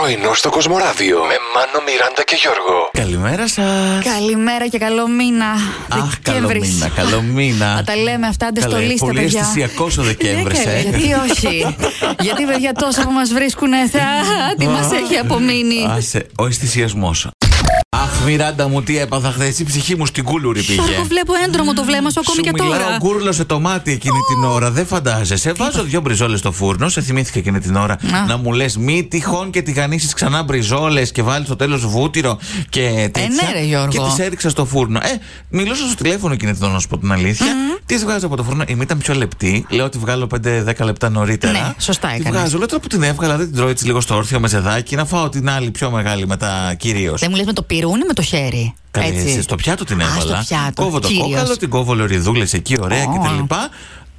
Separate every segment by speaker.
Speaker 1: Πρωινό στο Κοσμοράδιο με Μάνο, Μιράντα και Γιώργο.
Speaker 2: Καλημέρα σας.
Speaker 3: Καλημέρα και καλό μήνα.
Speaker 2: Αχ, καλό
Speaker 3: Δεκέμβρης.
Speaker 2: μήνα, καλό μήνα.
Speaker 3: Θα τα λέμε αυτά, άντε
Speaker 2: Καλέ,
Speaker 3: στολίστε,
Speaker 2: πολύ
Speaker 3: παιδιά.
Speaker 2: αισθησιακός ο Δεκέμβρης,
Speaker 3: Ναι, καλέ,
Speaker 2: ε.
Speaker 3: Γιατί όχι. γιατί, παιδιά, τόσα που μας βρίσκουν, θα... τι μας έχει απομείνει.
Speaker 2: Άσε, ο αισθησιασμός. Αχ, Μιράντα μου, τι έπαθα χθες; Η ψυχή μου στην κούλουρη πήγε.
Speaker 3: Γιώργο, βλέπω έντρομο το βλέμμα σου ακόμη
Speaker 2: Σου
Speaker 3: και
Speaker 2: μιλάω,
Speaker 3: τώρα.
Speaker 2: γκούρλωσε το μάτι εκείνη την ώρα. Δεν φαντάζεσαι. Βάζω δύο μπριζόλες στο φούρνο. Σε θυμήθηκα εκείνη την ώρα
Speaker 3: Να.
Speaker 2: να μου λες μη τυχόν και τηγανίσει ξανά μπριζόλες και βάλεις στο τέλος βούτυρο και τέτοια.
Speaker 3: ναι, ρε, Γιώργο.
Speaker 2: Και τις έριξα στο φούρνο. Ε, μιλούσα στο τηλέφωνο εκείνη την ώρα να σου πω την αλήθεια. Τι βγάζω από το φούρνο; Η μη ήταν πιο λεπτή. Λέω ότι βγάλω 5-10 λεπτά νωρίτερα.
Speaker 3: Ναι, σωστά
Speaker 2: Τη
Speaker 3: έκανες.
Speaker 2: βγάζω. Λέω τώρα που την έβγαλα, δεν την τρώω έτσι λίγο στο όρθιο με ζεδάκι. Να φάω την άλλη πιο μεγάλη μετά κυρίως.
Speaker 3: Δεν μου λες με το πυρούνι με το χέρι.
Speaker 2: Καλή,
Speaker 3: Έτσι.
Speaker 2: εσύ στο πιάτο την
Speaker 3: Α,
Speaker 2: έβαλα.
Speaker 3: στο πιάτο,
Speaker 2: Κόβω το
Speaker 3: κύριος.
Speaker 2: κόκαλο, την κόβω λωριδούλες εκεί, ωραία
Speaker 3: Ω.
Speaker 2: κτλ.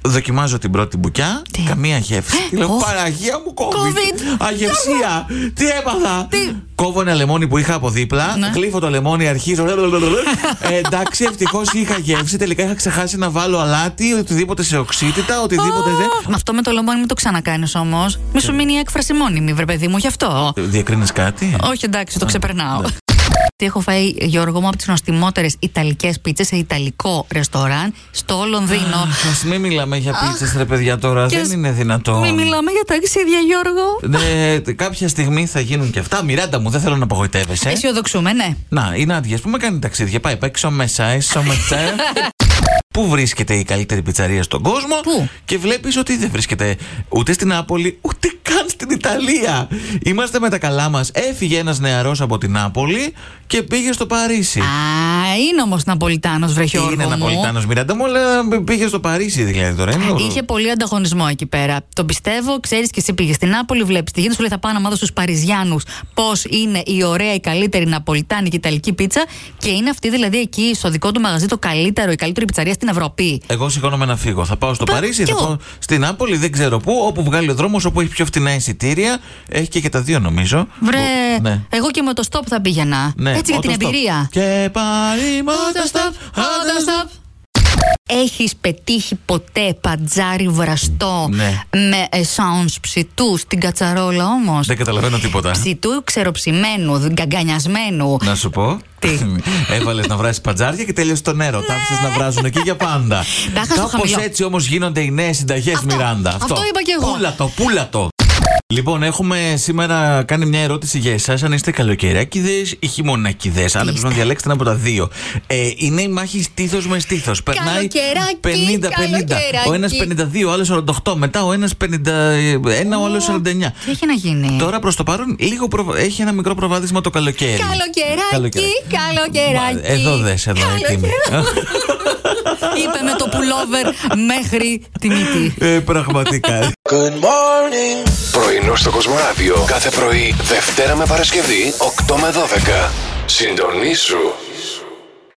Speaker 2: Δοκιμάζω την πρώτη μπουκιά.
Speaker 3: Τι;
Speaker 2: Καμία γεύση.
Speaker 3: Ε,
Speaker 2: Τι λέω,
Speaker 3: οχ.
Speaker 2: Παραγία μου COVID.
Speaker 3: COVID.
Speaker 2: Αγευσία. Τι έπαθα.
Speaker 3: Τι;
Speaker 2: Κόβω ένα λεμόνι που είχα από δίπλα.
Speaker 3: Ναι.
Speaker 2: Γλύφω το λεμόνι, αρχίζω. ε, εντάξει, ευτυχώς είχα γεύση. Τελικά είχα ξεχάσει να βάλω αλάτι, οτιδήποτε σε οξύτητα, οτιδήποτε δεν.
Speaker 3: Με αυτό με το λεμόνι μην το ξανακάνεις όμως. Μη σου μείνει η έκφραση μόνιμη, βρε παιδί μου, γι' αυτό.
Speaker 2: Διακρίνεις κάτι;
Speaker 3: Όχι, εντάξει, το ξεπερνάω. Τι έχω φάει, Γιώργο μου, από τις νοστιμότερε Ιταλικές πίτσες σε Ιταλικό ρεστοράν στο Λονδίνο.
Speaker 2: Α μην μιλάμε για πίτσες, ρε παιδιά τώρα.
Speaker 3: Και
Speaker 2: Δεν
Speaker 3: σ-
Speaker 2: είναι δυνατόν.
Speaker 3: Μην μιλάμε για ταξίδια, Γιώργο.
Speaker 2: Ναι, κάποια στιγμή θα γίνουν και αυτά. Μιράντα μου, δεν θέλω να απογοητεύεσαι.
Speaker 3: Αισιοδοξούμε, ναι.
Speaker 2: Να, η Νάντια, που με κάνει ταξίδια. Πάει, πάει έξω μέσα, έξω μέσα. Πού βρίσκεται η καλύτερη πιτσαρία στον κόσμο
Speaker 3: Πού;
Speaker 2: και βλέπεις ότι δεν βρίσκεται ούτε στην Νάπολη ούτε καν στην Ιταλία. Είμαστε με τα καλά μας. Έφυγε ένας νεαρός από την Νάπολη και πήγε στο Παρίσι.
Speaker 3: Α, είναι όμως Ναπολιτάνος, βρε Γιώργο.
Speaker 2: Είναι
Speaker 3: μου.
Speaker 2: Ναπολιτάνος Μιράντα μου, αλλά πήγε στο Παρίσι δηλαδή τώρα. Είναι
Speaker 3: Είχε πολύ ανταγωνισμό εκεί πέρα. Το πιστεύω, ξέρεις και εσύ πήγες στην Νάπολη, βλέπεις τι γίνεται. Σου λέει θα πάω να μάθω στους Παριζιάνους πώς είναι η ωραία, η καλύτερη Ναπολιτάνικη Ιταλική πίτσα. Και είναι αυτή δηλαδή εκεί στο δικό του μαγαζί το καλύτερο, η καλύτερη πιτσαρία στην Ευρώπη.
Speaker 2: Εγώ σηκώνομαι να φύγω. Θα πάω στο
Speaker 3: Πα-
Speaker 2: Παρίσι,
Speaker 3: κι
Speaker 2: θα
Speaker 3: εγώ.
Speaker 2: πάω στην Νάπολη, δεν ξέρω πού. Όπου βγάλει ο δρόμος, όπου έχει πιο φτηνά εισιτήρια. Έχει και, και τα δύο νομίζω.
Speaker 3: Βρε,
Speaker 2: Που- ναι.
Speaker 3: εγώ και με το stop θα πήγαινα.
Speaker 2: Ναι,
Speaker 3: Έτσι για την
Speaker 2: autostop.
Speaker 3: εμπειρία.
Speaker 2: Και πάλι
Speaker 3: Autostop, autostop. Έχεις πετύχει ποτέ πατζάρι βραστό
Speaker 2: Ναι.
Speaker 3: με εσάουνς ψητού στην κατσαρόλα όμως;
Speaker 2: Δεν καταλαβαίνω τίποτα.
Speaker 3: Ψητού ξεροψημένου, γκαγκανιασμένου.
Speaker 2: Να σου πω.
Speaker 3: Τι;
Speaker 2: Έβαλες να βράσει πατζάρια και τέλειωσε το νερό. Τα άφησες να βράζουν εκεί για πάντα.
Speaker 3: Τα είχα στο
Speaker 2: Κάπως
Speaker 3: χαμηλό.
Speaker 2: έτσι όμως γίνονται οι νέες συνταγές,
Speaker 3: Αυτό,
Speaker 2: Μιράντα.
Speaker 3: αυτό είπα κι εγώ.
Speaker 2: Πούλα το, πούλα το. Λοιπόν, έχουμε σήμερα κάνει μια ερώτηση για εσάς. Αν είστε καλοκαιράκιδε ή χειμωνάκιδε. Αν έπρεπε να διαλέξετε ένα από τα δύο. Ε, είναι η μάχη στήθος μες στήθος. Περνάει
Speaker 3: Καλοκαιράκι,
Speaker 2: 50-50.
Speaker 3: καλοκαιράκι.
Speaker 2: Ο ένας 52, ο άλλος 48. Μετά ο ένας 51, ο άλλος 49.
Speaker 3: Τι έχει να γίνει;
Speaker 2: Τώρα προς το παρόν λίγο προβα- έχει ένα μικρό προβάδισμα το καλοκαίρι.
Speaker 3: Καλοκαιράκι, καλοκαιράκι.
Speaker 2: Μα, Εδώ δες, εδώ έτοιμη.
Speaker 3: Είπε με το πουλόβερ μέχρι τη μύτη.
Speaker 2: ε, πραγματικά.
Speaker 1: Πρωινό στο Κοσμοράδιο κάθε πρωί, Δευτέρα με Παρασκευή, 8 με 12. Συντονίσου